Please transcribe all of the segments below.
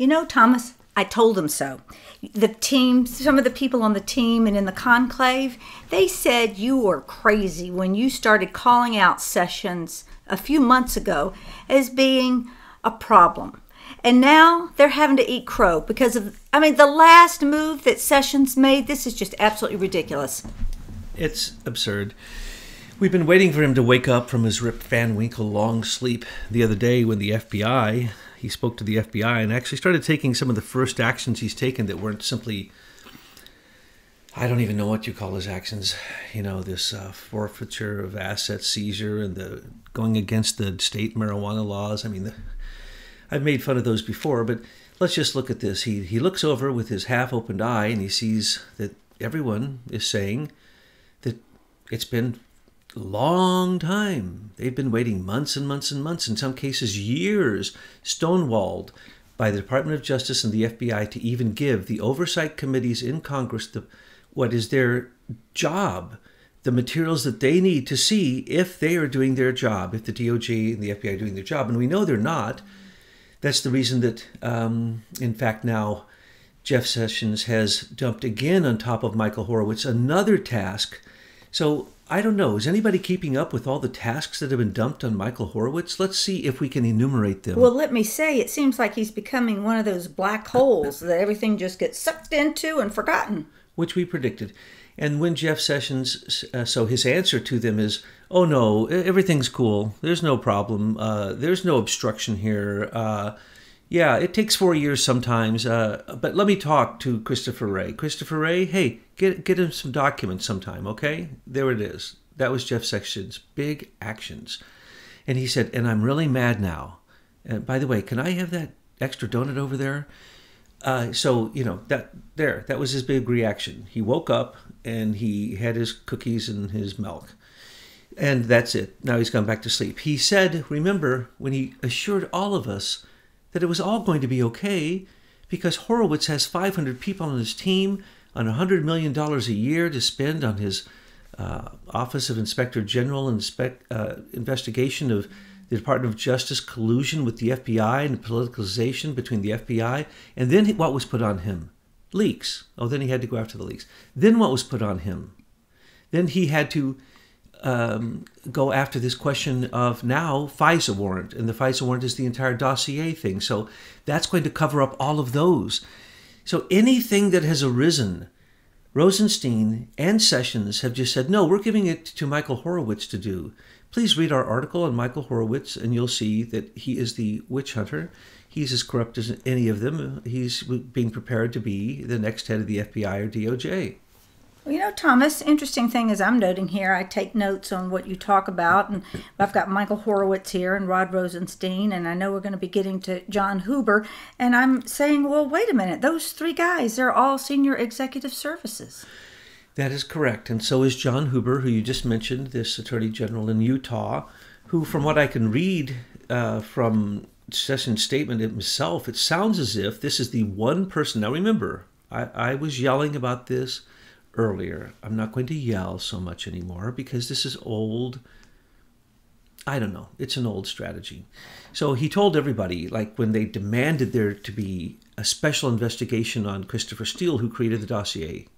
You know, Thomas, I told them so. The team, some of the people on the team and in the conclave, they said you were crazy when you started calling out Sessions a few months ago as being a problem. And now they're having to eat crow because of, I mean, the last move that Sessions made, this is just absolutely ridiculous. It's absurd. We've been waiting for him to wake up from his Rip Van Winkle long sleep the other day when the FBI, he spoke to the FBI and actually started taking some of the first actions he's taken that weren't simply, I don't even know what you call his actions, you know, this uh, forfeiture of assets, seizure, and the going against the state marijuana laws. I mean, the, I've made fun of those before, but let's just look at this. He, he looks over with his half opened eye and he sees that everyone is saying that it's been long time. They've been waiting months and months and months, in some cases years, stonewalled by the Department of Justice and the FBI to even give the oversight committees in Congress the what is their job, the materials that they need to see if they are doing their job, if the DOJ and the FBI are doing their job, and we know they're not. That's the reason that, um, in fact, now Jeff Sessions has dumped again on top of Michael Horowitz another task. So I don't know. Is anybody keeping up with all the tasks that have been dumped on Michael Horowitz? Let's see if we can enumerate them. Well, let me say, it seems like he's becoming one of those black holes that everything just gets sucked into and forgotten. Which we predicted. And when Jeff Sessions, uh, so his answer to them is, oh no, everything's cool. There's no problem. Uh, there's no obstruction here. Uh, yeah, it takes four years sometimes. Uh, but let me talk to Christopher Wray. Christopher Wray, hey, get get him some documents sometime, okay? There it is. That was Jeff Sessions' big actions, and he said, and I'm really mad now. And by the way, can I have that extra donut over there? Uh, so you know that there, that was his big reaction. He woke up and he had his cookies and his milk. And that's it. Now he's gone back to sleep. He said, remember, when he assured all of us that it was all going to be okay because Horowitz has 500 people on his team on $100 million a year to spend on his uh, Office of Inspector General inspect, uh, investigation of the Department of Justice collusion with the FBI and the politicalization between the FBI. And then what was put on him? Leaks. Oh, then he had to go after the leaks. Then what was put on him? Then he had to um, go after this question of now FISA warrant, and the FISA warrant is the entire dossier thing. So that's going to cover up all of those. So anything that has arisen, Rosenstein and Sessions have just said, no, we're giving it to Michael Horowitz to do. Please read our article on Michael Horowitz, and you'll see that he is the witch hunter. He's as corrupt as any of them. He's being prepared to be the next head of the FBI or DOJ. Well, you know, Thomas, interesting thing is I'm noting here, I take notes on what you talk about, and I've got Michael Horowitz here and Rod Rosenstein, and I know we're going to be getting to John Huber, and I'm saying, well, wait a minute, those three guys, they're all senior executive services. That is correct, and so is John Huber, who you just mentioned, this Attorney General in Utah, who, from what I can read uh, from Sessions' statement himself, it sounds as if this is the one person. Now, remember, I, I was yelling about this earlier. I'm not going to yell so much anymore because this is old. I don't know. It's an old strategy. So he told everybody, like when they demanded there to be a special investigation on Christopher Steele, who created the dossier,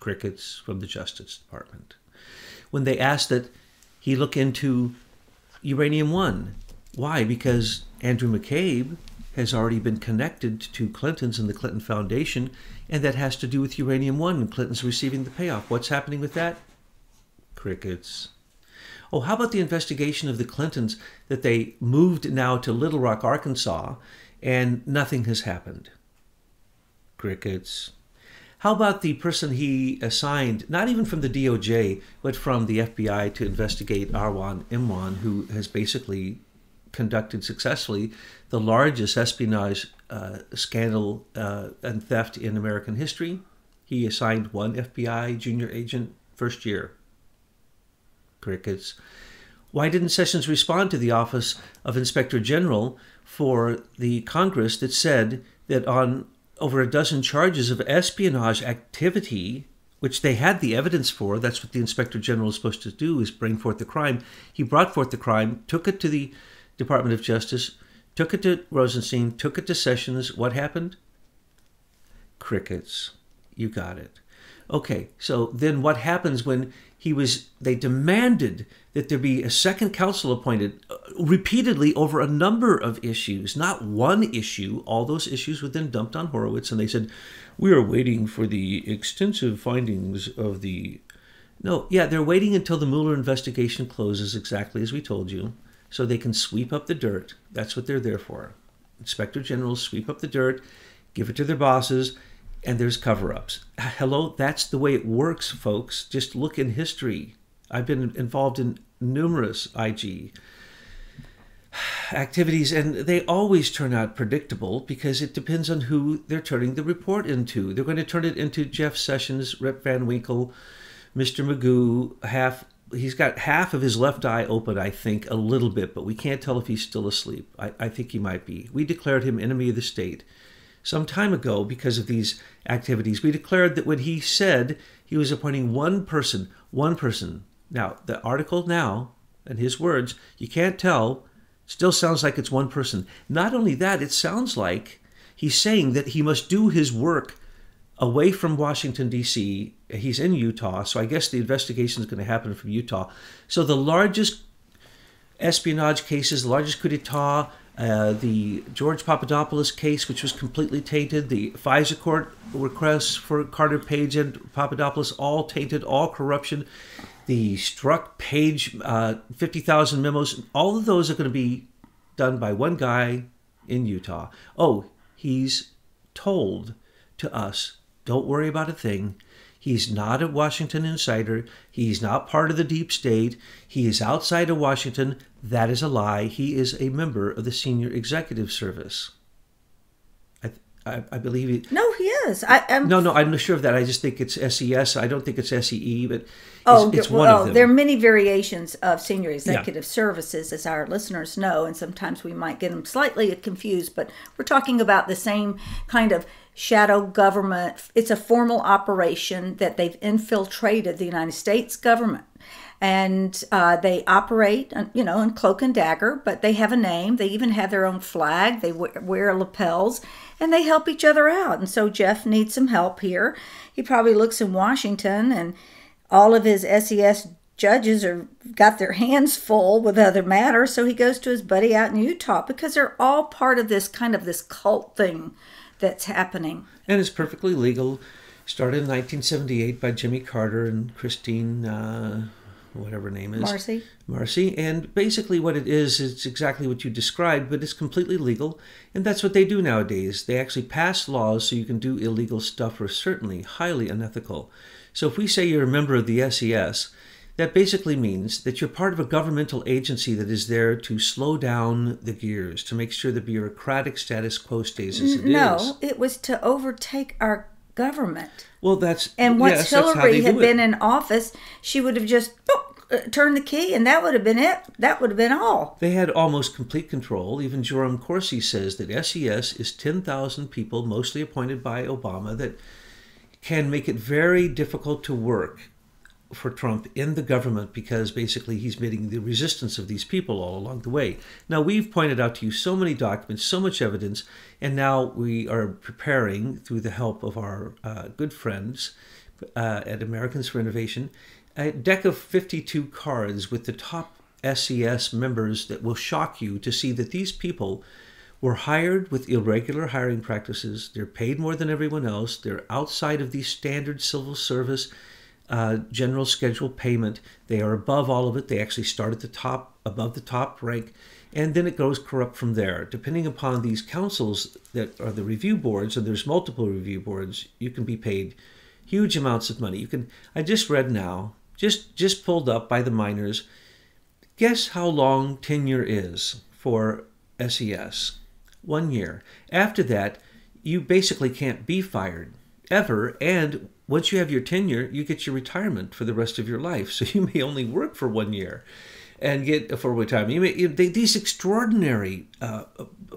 crickets from the Justice Department. When they asked that he look into Uranium One, why? Because Andrew McCabe has already been connected to Clinton's and the Clinton Foundation, and that has to do with Uranium One and Clinton's receiving the payoff. What's happening with that? Crickets. Oh, how about the investigation of the Clintons that they moved now to Little Rock, Arkansas, and nothing has happened? Crickets. How about the person he assigned, not even from the DOJ, but from the FBI to investigate Awan Imran, who has basically conducted successfully the largest espionage uh, scandal uh, and theft in American history. He assigned one FBI junior agent first year. Crickets. Why didn't Sessions respond to the Office of Inspector General for the Congress that said that on over a dozen charges of espionage activity, which they had the evidence for, that's what the Inspector General is supposed to do, is bring forth the crime. He brought forth the crime, took it to the Department of Justice, took it to Rosenstein, took it to Sessions. What happened? Crickets. You got it. Okay, so then what happens when he was they demanded that there be a second counsel appointed uh, repeatedly over a number of issues, not one issue. All those issues were then dumped on Horowitz, and they said, "We are waiting for the extensive findings of the." No, yeah, they're waiting until the Mueller investigation closes, exactly as we told you, so they can sweep up the dirt. That's what they're there for. Inspector generals sweep up the dirt, give it to their bosses and there's cover ups. Uh, hello, that's the way it works, folks. Just look in history. I've been involved in numerous IG activities, and they always turn out predictable because it depends on who they're turning the report into. They're going to turn it into Jeff Sessions, Rip Van Winkle, Mr. Magoo, half. He's got half of his left eye open, I think, a little bit, but we can't tell if he's still asleep. I, I think he might be. We declared him enemy of the state some time ago because of these activities. We declared that when he said he was appointing one person, one person. Now, the article now, and his words, you can't tell, still sounds like it's one person. Not only that, it sounds like he's saying that he must do his work away from Washington, D.C. He's in Utah, so I guess the investigation is going to happen from Utah. So the largest espionage cases, the largest coup d'etat, uh, the George Papadopoulos case, which was completely tainted, the FISA court requests for Carter Page and Papadopoulos, all tainted, all corruption. The Strzok Page uh, 50,000 memos, all of those are going to be done by one guy in Utah. Oh, he's told to us, don't worry about a thing. He's not a Washington insider. He's not part of the deep state. He is outside of Washington. That is a lie. He is a member of the senior executive service. I, I, believe he. No, he is. I, am no, no, I'm not sure of that. I just think it's SES. I don't think it's SEE, but it's, oh, it's well, one of them. there are many variations of senior executive yeah. services, as our listeners know, and sometimes we might get them slightly confused. But we're talking about the same kind of shadow government. It's a formal operation that they've infiltrated the United States government. And uh, they operate, uh, you know, in cloak and dagger, but they have a name. They even have their own flag. They wear lapels and they help each other out. And so Jeff needs some help here. He probably looks in Washington and all of his SES judges are got their hands full with other matters so he goes to his buddy out in utah because they're all part of this kind of this cult thing that's happening. And it's perfectly legal. Started in 1978 by Jimmy Carter and Christine, uh, whatever name is. Marcy. Marcy. And basically, what it is, it's exactly what you described, but it's completely legal. And that's what they do nowadays. They actually pass laws so you can do illegal stuff, or certainly highly unethical. So if we say you're a member of the SES, that basically means that you're part of a governmental agency that is there to slow down the gears, to make sure the bureaucratic status quo stays as it no, is. no, it was to overtake our government. Well, that's and once yes, Hillary had been in office, she would have just uh, turned the key, and that would have been it. That would have been all. They had almost complete control. Even Jerome Corsi says that SES is ten thousand people, mostly appointed by Obama, that can make it very difficult to work for Trump in the government because basically he's meeting the resistance of these people all along the way. Now, we've pointed out to you so many documents, so much evidence, and now we are preparing, through the help of our uh, good friends uh, at Americans for Innovation, a deck of 52 cards with the top SES members that will shock you to see that these people were hired with irregular hiring practices. They're paid more than everyone else. They're outside of the standard civil service uh, general schedule payment. They are above all of it. They actually start at the top, above the top rank, and then it goes corrupt from there. Depending upon these councils that are the review boards, and there's multiple review boards, you can be paid huge amounts of money. You can. I just read now, just just pulled up by the miners. Guess how long tenure is for SES? One year. After that, you basically can't be fired ever, and once you have your tenure, you get your retirement for the rest of your life. So you may only work for one year and get for retirement. You may, you, they, these extraordinary uh,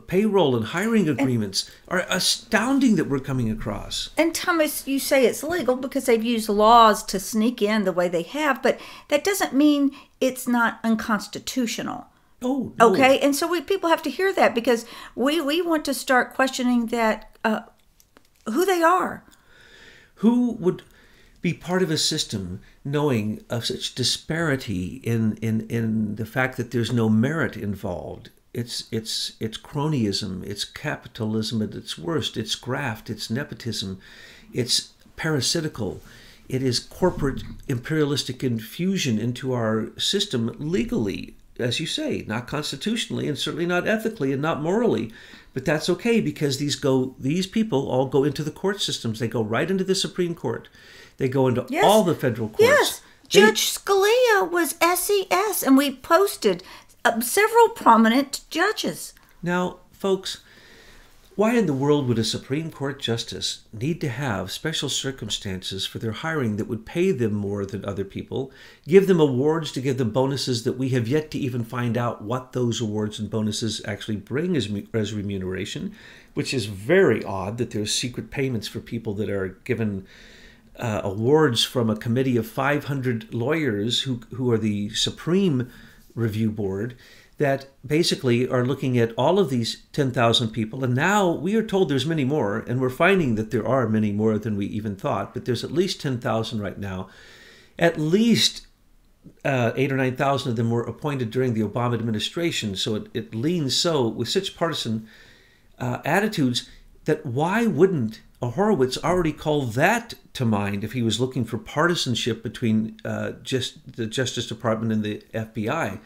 payroll and hiring agreements and, are astounding that we're coming across. And Thomas, you say it's legal because they've used laws to sneak in the way they have, but that doesn't mean it's not unconstitutional. Oh, no. Okay, and so we people have to hear that because we we want to start questioning that uh, who they are. Who would be part of a system knowing of such disparity in, in, in the fact that there's no merit involved? It's, it's, it's cronyism, it's capitalism at its worst, it's graft, it's nepotism, it's parasitical, it is corporate imperialistic infusion into our system legally, as you say, not constitutionally and certainly not ethically and not morally. But that's okay because these go these people all go into the court systems. They go right into the Supreme Court. They go into Yes. all the federal courts. Yes, They- Judge Scalia was SES, and we posted uh, several prominent judges. Now, folks, why in the world would a Supreme Court justice need to have special circumstances for their hiring that would pay them more than other people, give them awards to give them bonuses that we have yet to even find out what those awards and bonuses actually bring as, as remuneration, which is very odd that there's secret payments for people that are given uh, awards from a committee of 500 lawyers who, who are the supreme review board that basically are looking at all of these 10,000 people. And now we are told there's many more, and we're finding that there are many more than we even thought, but there's at least 10,000 right now. At least uh, eight or 9,000 of them were appointed during the Obama administration. So it, it leans so with such partisan uh, attitudes that why wouldn't a Horowitz already call that to mind if he was looking for partisanship between uh, just the Justice Department and the FBI?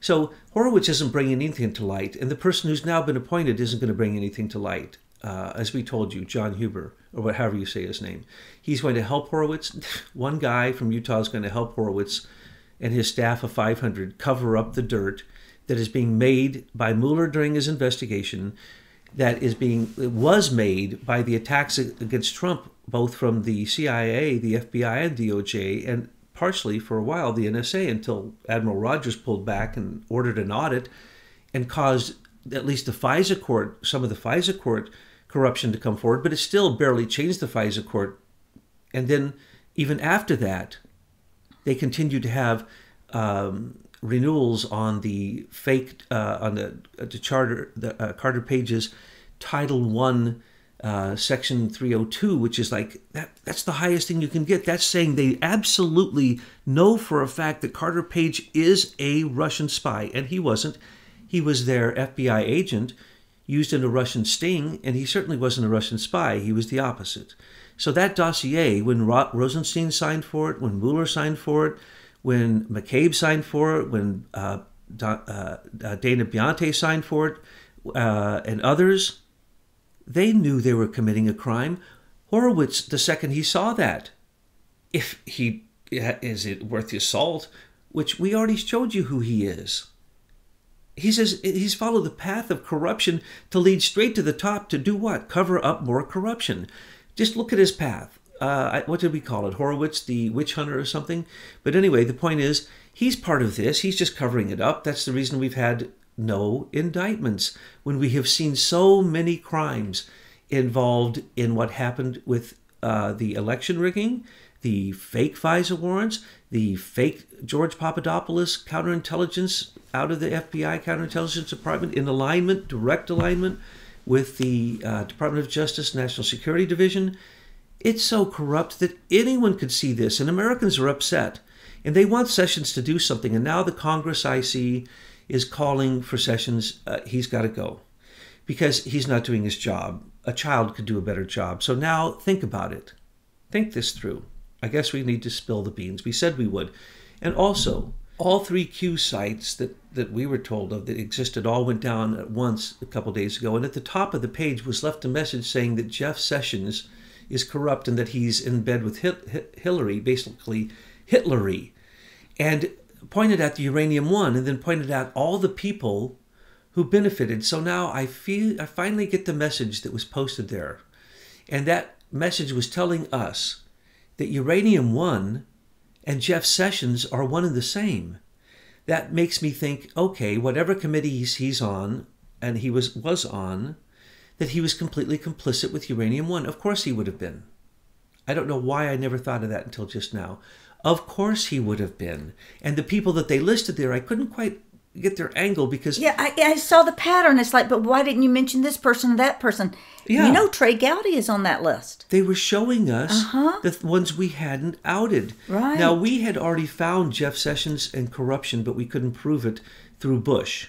So Horowitz isn't bringing anything to light, and the person who's now been appointed isn't going to bring anything to light. Uh, as we told you, John Huber, or whatever you say his name, he's going to help Horowitz. One guy from Utah is going to help Horowitz and his staff of 500 cover up the dirt that is being made by Mueller during his investigation that is being was made by the attacks against Trump, both from the CIA, the FBI, and DOJ, and partially for a while the NSA until Admiral Rogers pulled back and ordered an audit and caused at least the FISA court, some of the FISA court corruption to come forward, but it still barely changed the FISA court. And then even after that, they continued to have um, renewals on the fake uh, on the, uh, the charter the uh, Carter Page's Title One uh, Section 302, which is like that. That's the highest thing you can get. That's saying they absolutely know for a fact that Carter Page is a Russian spy, and he wasn't. He was their FBI agent used in a Russian sting, and he certainly wasn't a Russian spy. He was the opposite. So that dossier, when Ro- Rosenstein signed for it, when Mueller signed for it, when McCabe signed for it, when uh, uh, uh, Dana Boente signed for it, uh, and others, they knew they were committing a crime. Horowitz, the second he saw that, if he is it worth his salt, which we already showed you who he is. He says he's followed the path of corruption to lead straight to the top to do what? Cover up more corruption. Just look at his path. Uh, what did we call it? Horowitz, the witch hunter or something? But anyway, the point is, he's part of this. He's just covering it up. That's the reason we've had no indictments when we have seen so many crimes involved in what happened with uh, the election rigging, the fake FISA warrants, the fake George Papadopoulos counterintelligence out of the FBI counterintelligence department in alignment, direct alignment with the uh, Department of Justice National Security Division. It's so corrupt that anyone could see this, and Americans are upset. And they want Sessions to do something. And now the Congress, I see, is calling for Sessions. Uh, he's got to go because he's not doing his job. A child could do a better job. So now think about it. Think this through. I guess we need to spill the beans. We said we would. And also, all three Q sites that, that we were told of that existed all went down at once a couple days ago. And at the top of the page was left a message saying that Jeff Sessions is corrupt and that he's in bed with Hil- Hillary, basically Hitlery, and pointed at the uranium one and then pointed out all the people who benefited. So now I feel I finally get the message that was posted there. And that message was telling us that uranium one and Jeff Sessions are one and the same. That makes me think, okay, whatever committee he's, he's on, and he was was on, that he was completely complicit with uranium one. Of course he would have been. I don't know why I never thought of that until just now. Of course he would have been. And the people that they listed there, I couldn't quite get their angle because Yeah, I, I saw the pattern. It's like, but why didn't you mention this person or that person? Yeah. You know, Trey Gowdy is on that list. they were showing us Uh-huh. the th- ones we hadn't outed. Right. Now we had already found Jeff Sessions and corruption, but we couldn't prove it through Bush.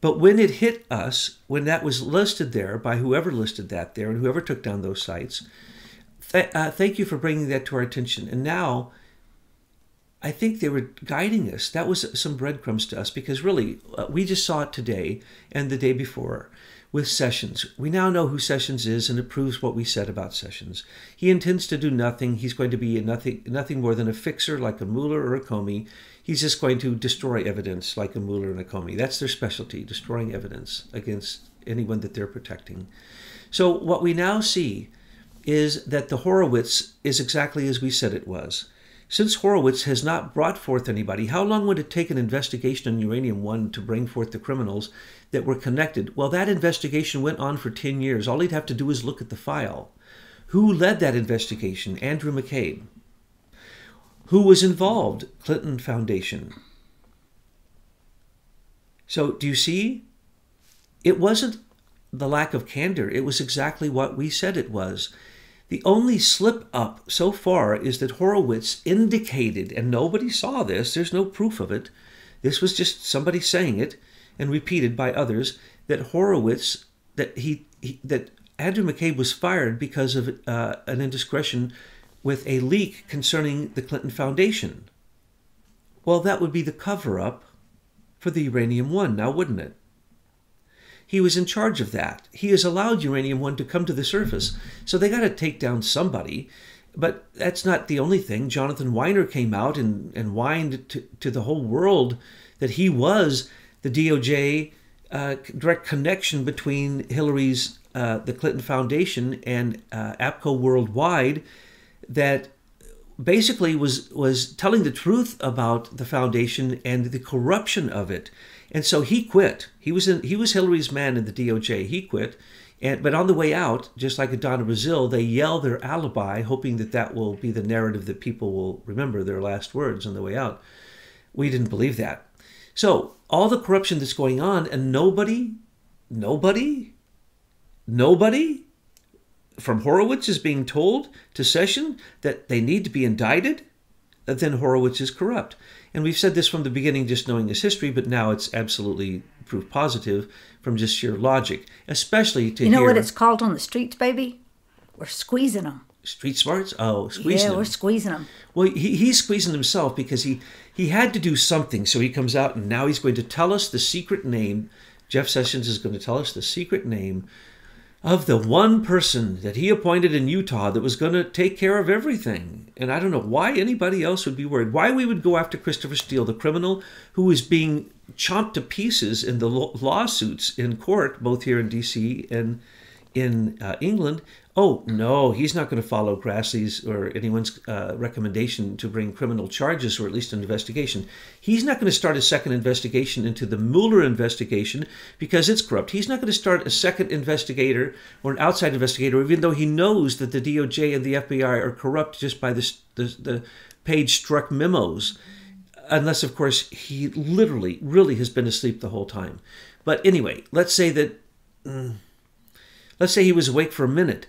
But when it hit us, when that was listed there by whoever listed that there and whoever took down those sites, th- uh, thank you for bringing that to our attention. And now, I think they were guiding us. That was some breadcrumbs to us because really, uh, we just saw it today and the day before with Sessions. We now know who Sessions is, and it proves what we said about Sessions. He intends to do nothing. He's going to be nothing, nothing more than a fixer like a Mueller or a Comey. He's just going to destroy evidence like a Mueller and a Comey. That's their specialty, destroying evidence against anyone that they're protecting. So what we now see is that the Horowitz is exactly as we said it was. Since Horowitz has not brought forth anybody, how long would it take an investigation on Uranium One to bring forth the criminals that were connected? Well, that investigation went on for 10 years. All he'd have to do is look at the file. Who led that investigation? Andrew McCabe. Who was involved? Clinton Foundation. So, do you see? It wasn't the lack of candor, it was exactly what we said it was. The only slip up so far is that Horowitz indicated, and nobody saw this, there's no proof of it. This was just somebody saying it and repeated by others that Horowitz, that he, he that Andrew McCabe was fired because of uh, an indiscretion with a leak concerning the Clinton Foundation. Well, that would be the cover up for the Uranium One, now wouldn't it? He was in charge of that. He has allowed Uranium One to come to the surface. So they got to take down somebody. But that's not the only thing. Jonathan Winer came out and, and whined to, to the whole world that he was the DOJ uh, direct connection between Hillary's, uh, the Clinton Foundation, and uh, APCO Worldwide that basically was was telling the truth about the foundation and the corruption of it. And so he quit. He was in, he was Hillary's man in the DOJ. He quit. And but on the way out, just like Donna Brazile, they yell their alibi, hoping that that will be the narrative that people will remember their last words on the way out. We didn't believe that. So all the corruption that's going on, and nobody, nobody, nobody from Horowitz is being told to Session that they need to be indicted, then Horowitz is corrupt. And we've said this from the beginning, just knowing his history, but now it's absolutely proof positive from just sheer logic, especially to You know hear what it's called on the streets, baby? We're squeezing them. street smarts. Oh, squeezing yeah, him. we're squeezing them. Well, he, he's squeezing himself because he, he had to do something. So he comes out and now he's going to tell us the secret name. Jeff Sessions is going to tell us the secret name of the one person that he appointed in Utah that was going to take care of everything. And I don't know why anybody else would be worried. Why we would go after Christopher Steele, the criminal who is being chomped to pieces in the law- lawsuits in court, both here in D.C. and in uh, England. Oh no, he's not going to follow Grassley's or anyone's uh, recommendation to bring criminal charges or at least an investigation. He's not going to start a second investigation into the Mueller investigation because it's corrupt. He's not going to start a second investigator or an outside investigator, even though he knows that the DOJ and the FBI are corrupt just by the the, the Page Strzok memos unless of course he literally really has been asleep the whole time but anyway let's say that mm, let's say he was awake for a minute.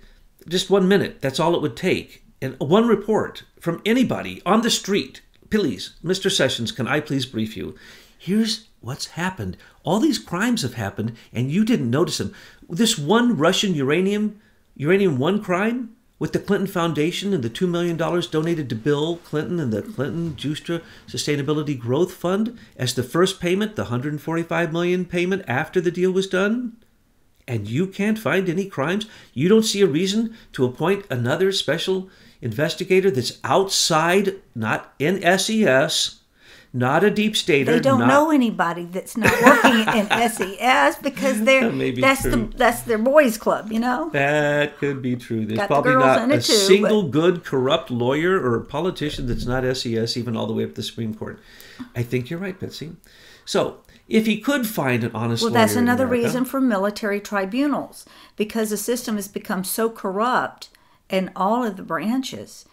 Just one minute. That's all it would take. And one report from anybody on the street. Please mr sessions can i please brief you? Here's what's happened. All these crimes have happened and you didn't notice them. This one russian uranium uranium one crime with the Clinton Foundation and the $2 million donated to Bill Clinton and the Clinton Giustra Sustainability Growth Fund as the first payment, the 145 million payment after the deal was done? And you can't find any crimes? You don't see a reason to appoint another special investigator that's outside, not in SES, not a deep stater. They don't not, know anybody that's not working in SES because they're That that's the that's their boys club, you know. That could be true. There's Got the probably girls not a too, single good corrupt lawyer or politician that's not SES, even all the way up to the Supreme Court. I think you're right, Betsy. So, if he could find an honest Well, that's another America- reason for military tribunals because the system has become so corrupt in all of the branches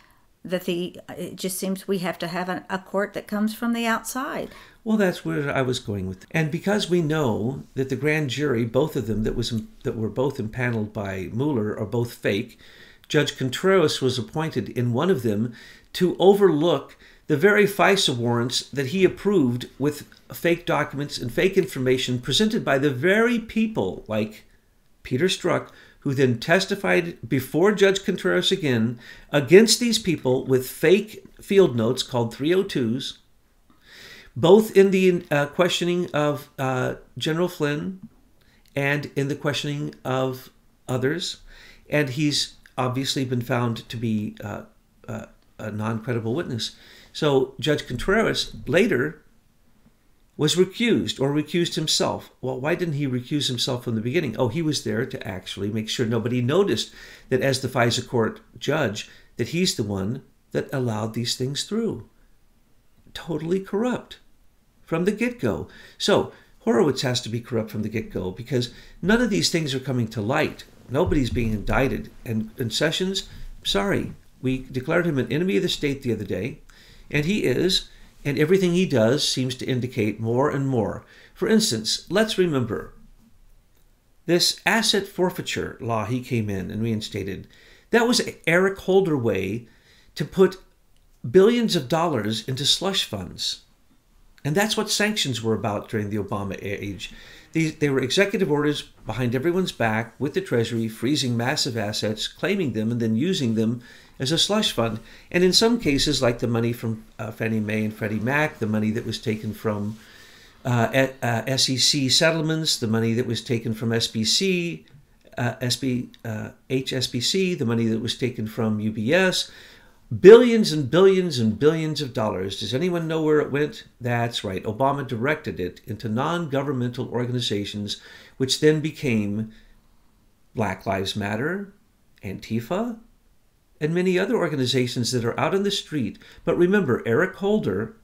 that the it just seems we have to have a, a court that comes from the outside. Well, that's where I was going with, and because we know that the grand jury, both of them that was that were both impaneled by Mueller, are both fake. Judge Contreras was appointed in one of them to overlook the very FISA warrants that he approved with fake documents and fake information presented by the very people like Peter Strzok, who then testified before Judge Contreras again against these people with fake field notes called 302s, both in the uh, questioning of uh, General Flynn and in the questioning of others. And he's obviously been found to be uh, uh a non credible witness. So Judge Contreras later was recused or recused himself. Well, why didn't he recuse himself from the beginning? Oh, he was there to actually make sure nobody noticed that as the FISA court judge, that he's the one that allowed these things through. Totally corrupt from the get-go. So Horowitz has to be corrupt from the get-go because none of these things are coming to light. Nobody's being indicted. And, and Sessions, sorry, we declared him an enemy of the state the other day, and he is, and everything he does seems to indicate more and more. For instance, let's remember this asset forfeiture law he came in and reinstated. That was Eric Holder way to put billions of dollars into slush funds. And that's what sanctions were about during the Obama age. These, they were executive orders behind everyone's back with the Treasury, freezing massive assets, claiming them, and then using them as a slush fund. And in some cases, like the money from uh, Fannie Mae and Freddie Mac, the money that was taken from uh, uh, SEC settlements, the money that was taken from SBC, uh, SB, HSBC, uh, the money that was taken from UBS, billions and billions and billions of dollars. Does anyone know where it went? That's right. Obama directed it into non governmental organizations, which then became Black Lives Matter, Antifa, and many other organizations that are out in the street. But remember, Eric Holder,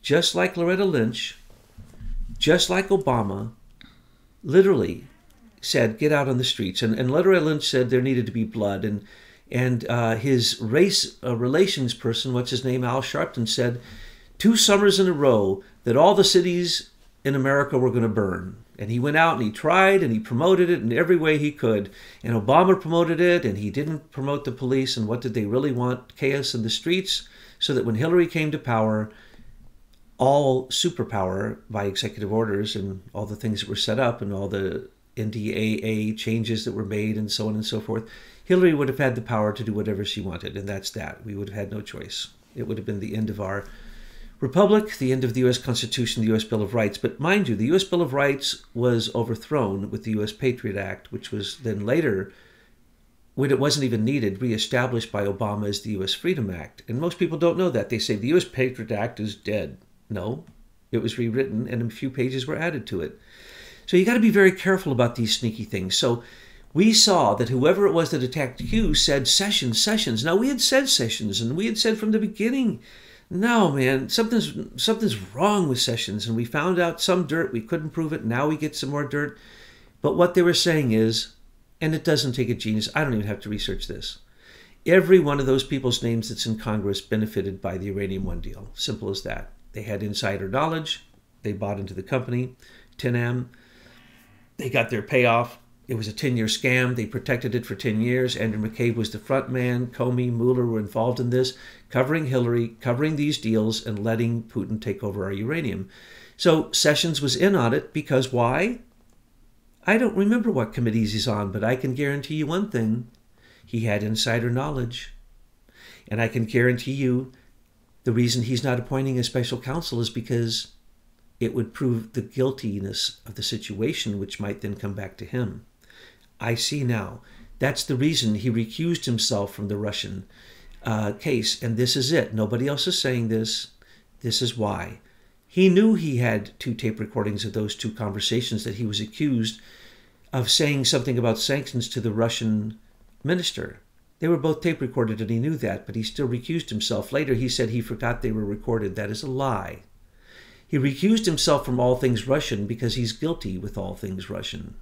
just like Loretta Lynch, just like Obama, literally said, get out on the streets. And, and Loretta Lynch said there needed to be blood. And, and uh, his race uh, relations person, what's his name, Al Sharpton, said two summers in a row that all the cities in America were going to burn. And he went out and he tried and he promoted it in every way he could. And Obama promoted it and he didn't promote the police. And what did they really want? Chaos in the streets. So that when Hillary came to power, all superpower by executive orders and all the things that were set up and all the NDAA changes that were made and so on and so forth, Hillary would have had the power to do whatever she wanted. And that's that. We would have had no choice. It would have been the end of our republic, the end of the U.S. Constitution, the U.S. Bill of Rights. But mind you, the U.S. Bill of Rights was overthrown with the U.S. Patriot Act, which was then later, when it wasn't even needed, reestablished by Obama as the U.S. Freedom Act. And most people don't know that. They say the U.S. Patriot Act is dead. No, it was rewritten and a few pages were added to it. So you got to be very careful about these sneaky things. So we saw that whoever it was that attacked Hugh said Sessions, Sessions. Now we had said Sessions, and we had said from the beginning no, man, something's something's wrong with Sessions, and we found out some dirt. We couldn't prove it. Now we get some more dirt. But what they were saying is, and it doesn't take a genius. I don't even have to research this. Every one of those people's names that's in Congress benefited by the Uranium One deal. Simple as that. They had insider knowledge. They bought into the company, TNM. They got their payoff. It was a 10 year scam. They protected it for 10 years. Andrew McCabe was the front man. Comey, Mueller were involved in this, covering Hillary, covering these deals, and letting Putin take over our uranium. So Sessions was in on it because why? I don't remember what committees he's on, but I can guarantee you one thing he had insider knowledge. And I can guarantee you the reason he's not appointing a special counsel is because it would prove the guiltiness of the situation, which might then come back to him. I see now. That's the reason he recused himself from the Russian uh, case. And this is it. Nobody else is saying this. This is why. He knew he had two tape recordings of those two conversations that he was accused of saying something about sanctions to the Russian minister. They were both tape recorded and he knew that, but he still recused himself. Later, he said he forgot they were recorded. That is a lie. He recused himself from all things Russian because he's guilty with all things Russian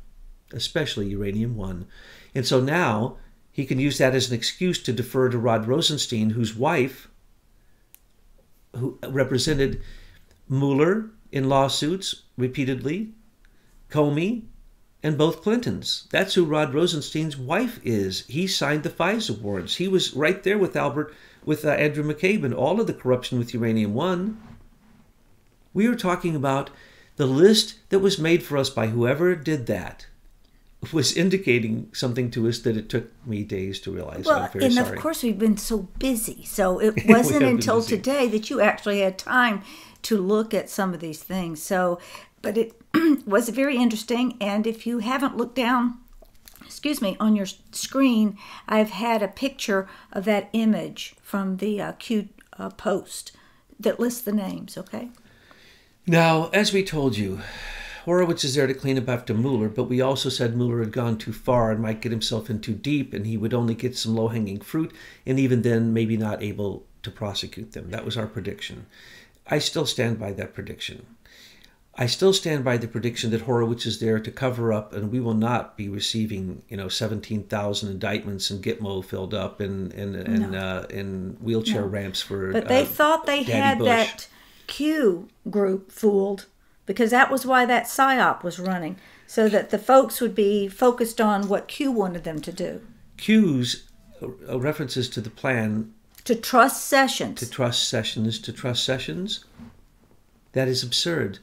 especially uranium 1. And so now he can use that as an excuse to defer to Rod Rosenstein, whose wife, who represented Mueller in lawsuits repeatedly, Comey, and both Clintons. That's who Rod Rosenstein's wife is. He signed the FISA warrants. He was right there with Albert, with uh, Andrew McCabe, and all of the corruption with Uranium One. We are talking about the list that was made for us by whoever did that was indicating something to us that it took me days to realize. Well, I'm very and sorry. of course we've been so busy, so it wasn't until busy. today that you actually had time to look at some of these things. So, but it was very interesting. And if you haven't looked down, excuse me, on your screen, I've had a picture of that image from the uh, Q uh, post that lists the names. Okay. Now, as we told you, Horowitz is there to clean up after Mueller, but we also said Mueller had gone too far and might get himself in too deep, and he would only get some low hanging fruit, and even then, maybe not able to prosecute them. That was our prediction. I still stand by that prediction. I still stand by the prediction that Horowitz is there to cover up, and we will not be receiving, you know, seventeen thousand indictments and Gitmo filled up and and and, uh, and wheelchair ramps for. But they uh, thought they Daddy had Bush. that Q group fooled because that was why that PSYOP was running, so that the folks would be focused on what Q wanted them to do Q's uh, references to the plan to trust Sessions. to trust Sessions to trust Sessions. That is absurd.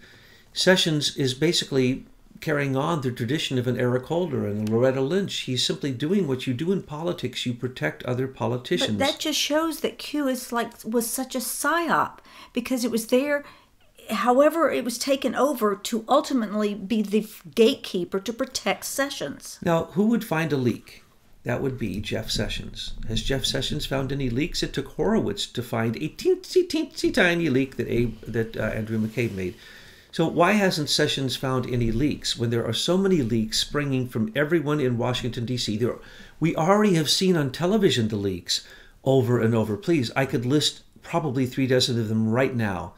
Sessions is basically carrying on the tradition of an Eric Holder and a Loretta Lynch. He's simply doing what you do in politics. You protect other politicians. But that just shows that Q is like was such a psyop because it was there. However, it was taken over to ultimately be the gatekeeper to protect Sessions. now, who would find a leak? That would be Jeff Sessions. Has Jeff Sessions found any leaks? It took Horowitz to find a teensy, teensy tiny leak that Abe, that uh, Andrew McCabe made. So why hasn't Sessions found any leaks when there are so many leaks springing from everyone in Washington D.C.? There, we already have seen on television the leaks over and over. Please, I could list probably three dozen of them right now.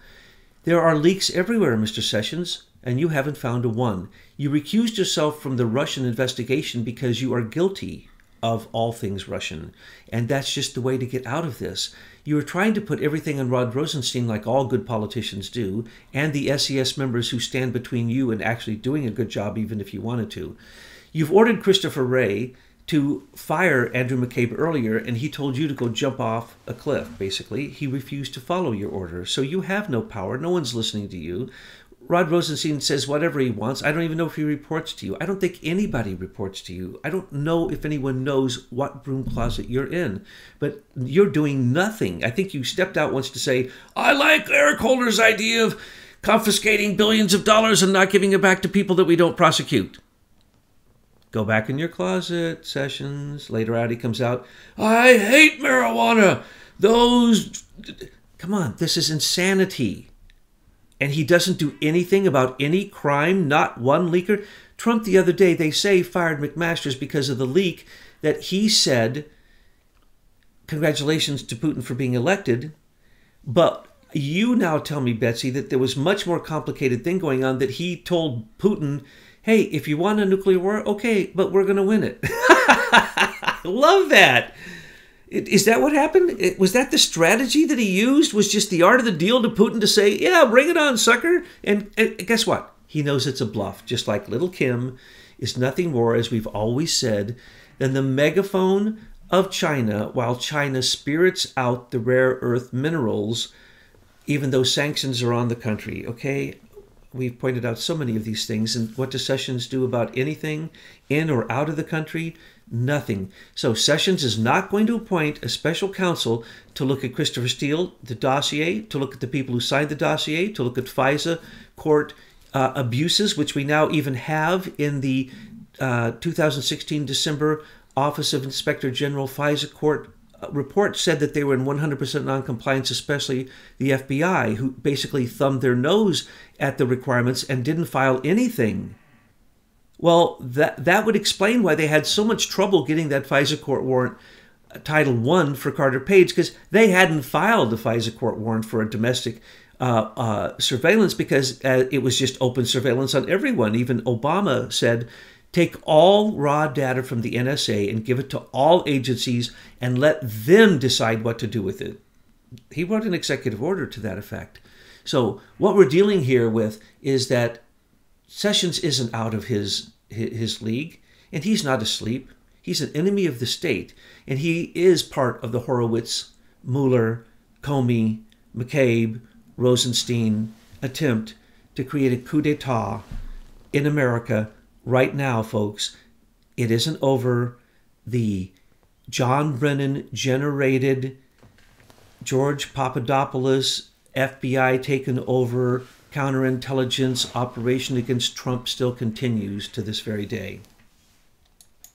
There are leaks everywhere, Mr. Sessions, and you haven't found a one. You recused yourself from the Russian investigation because you are guilty of all things Russian, and that's just the way to get out of this. You are trying to put everything on Rod Rosenstein, like all good politicians do, and the SES members who stand between you and actually doing a good job, even if you wanted to. You've ordered Christopher Wray to fire Andrew McCabe earlier, and he told you to go jump off a cliff, basically. He refused to follow your order. So you have no power. No one's listening to you. Rod Rosenstein says whatever he wants. I don't even know if he reports to you. I don't think anybody reports to you. I don't know if anyone knows what broom closet you're in. But you're doing nothing. I think you stepped out once to say, I like Eric Holder's idea of confiscating billions of dollars and not giving it back to people that we don't prosecute. Go back in your closet, Sessions. Later out, he comes out, I hate marijuana. Those. Come on, this is insanity. And he doesn't do anything about any crime, not one leaker. Trump, the other day, they say fired McMaster's because of the leak that he said, Congratulations to Putin for being elected. But you now tell me, Betsy, that there was much more complicated thing going on that he told Putin, hey, if you want a nuclear war, okay, but we're going to win it. I Love that. Is that what happened? Was that the strategy that he used? Was just the art of the deal to Putin to say, yeah, bring it on, sucker? And, and guess what? He knows it's a bluff, just like little Kim is nothing more, as we've always said, than the megaphone of China while China spirits out the rare earth minerals even though sanctions are on the country. Okay, we've pointed out so many of these things, and what does Sessions do about anything in or out of the country? Nothing. So Sessions is not going to appoint a special counsel to look at Christopher Steele, the dossier, to look at the people who signed the dossier, to look at FISA court uh, abuses, which we now even have in the uh, 2016 December Office of Inspector General FISA court report said that they were in 100% noncompliance, especially the FBI, who basically thumbed their nose at the requirements and didn't file anything. Well, that that would explain why they had so much trouble getting that FISA court warrant, uh, Title One for Carter Page, because they hadn't filed the FISA court warrant for a domestic uh, uh, surveillance because uh, it was just open surveillance on everyone. Even Obama said take all raw data from the NSA and give it to all agencies and let them decide what to do with it. He wrote an executive order to that effect. So what we're dealing here with is that Sessions isn't out of his his league, and he's not asleep. He's an enemy of the state, and he is part of the Horowitz, Mueller, Comey, McCabe, Rosenstein attempt to create a coup d'etat in America right now, folks. It isn't over. The John Brennan generated George Papadopoulos FBI taken over counterintelligence operation against Trump still continues to this very day.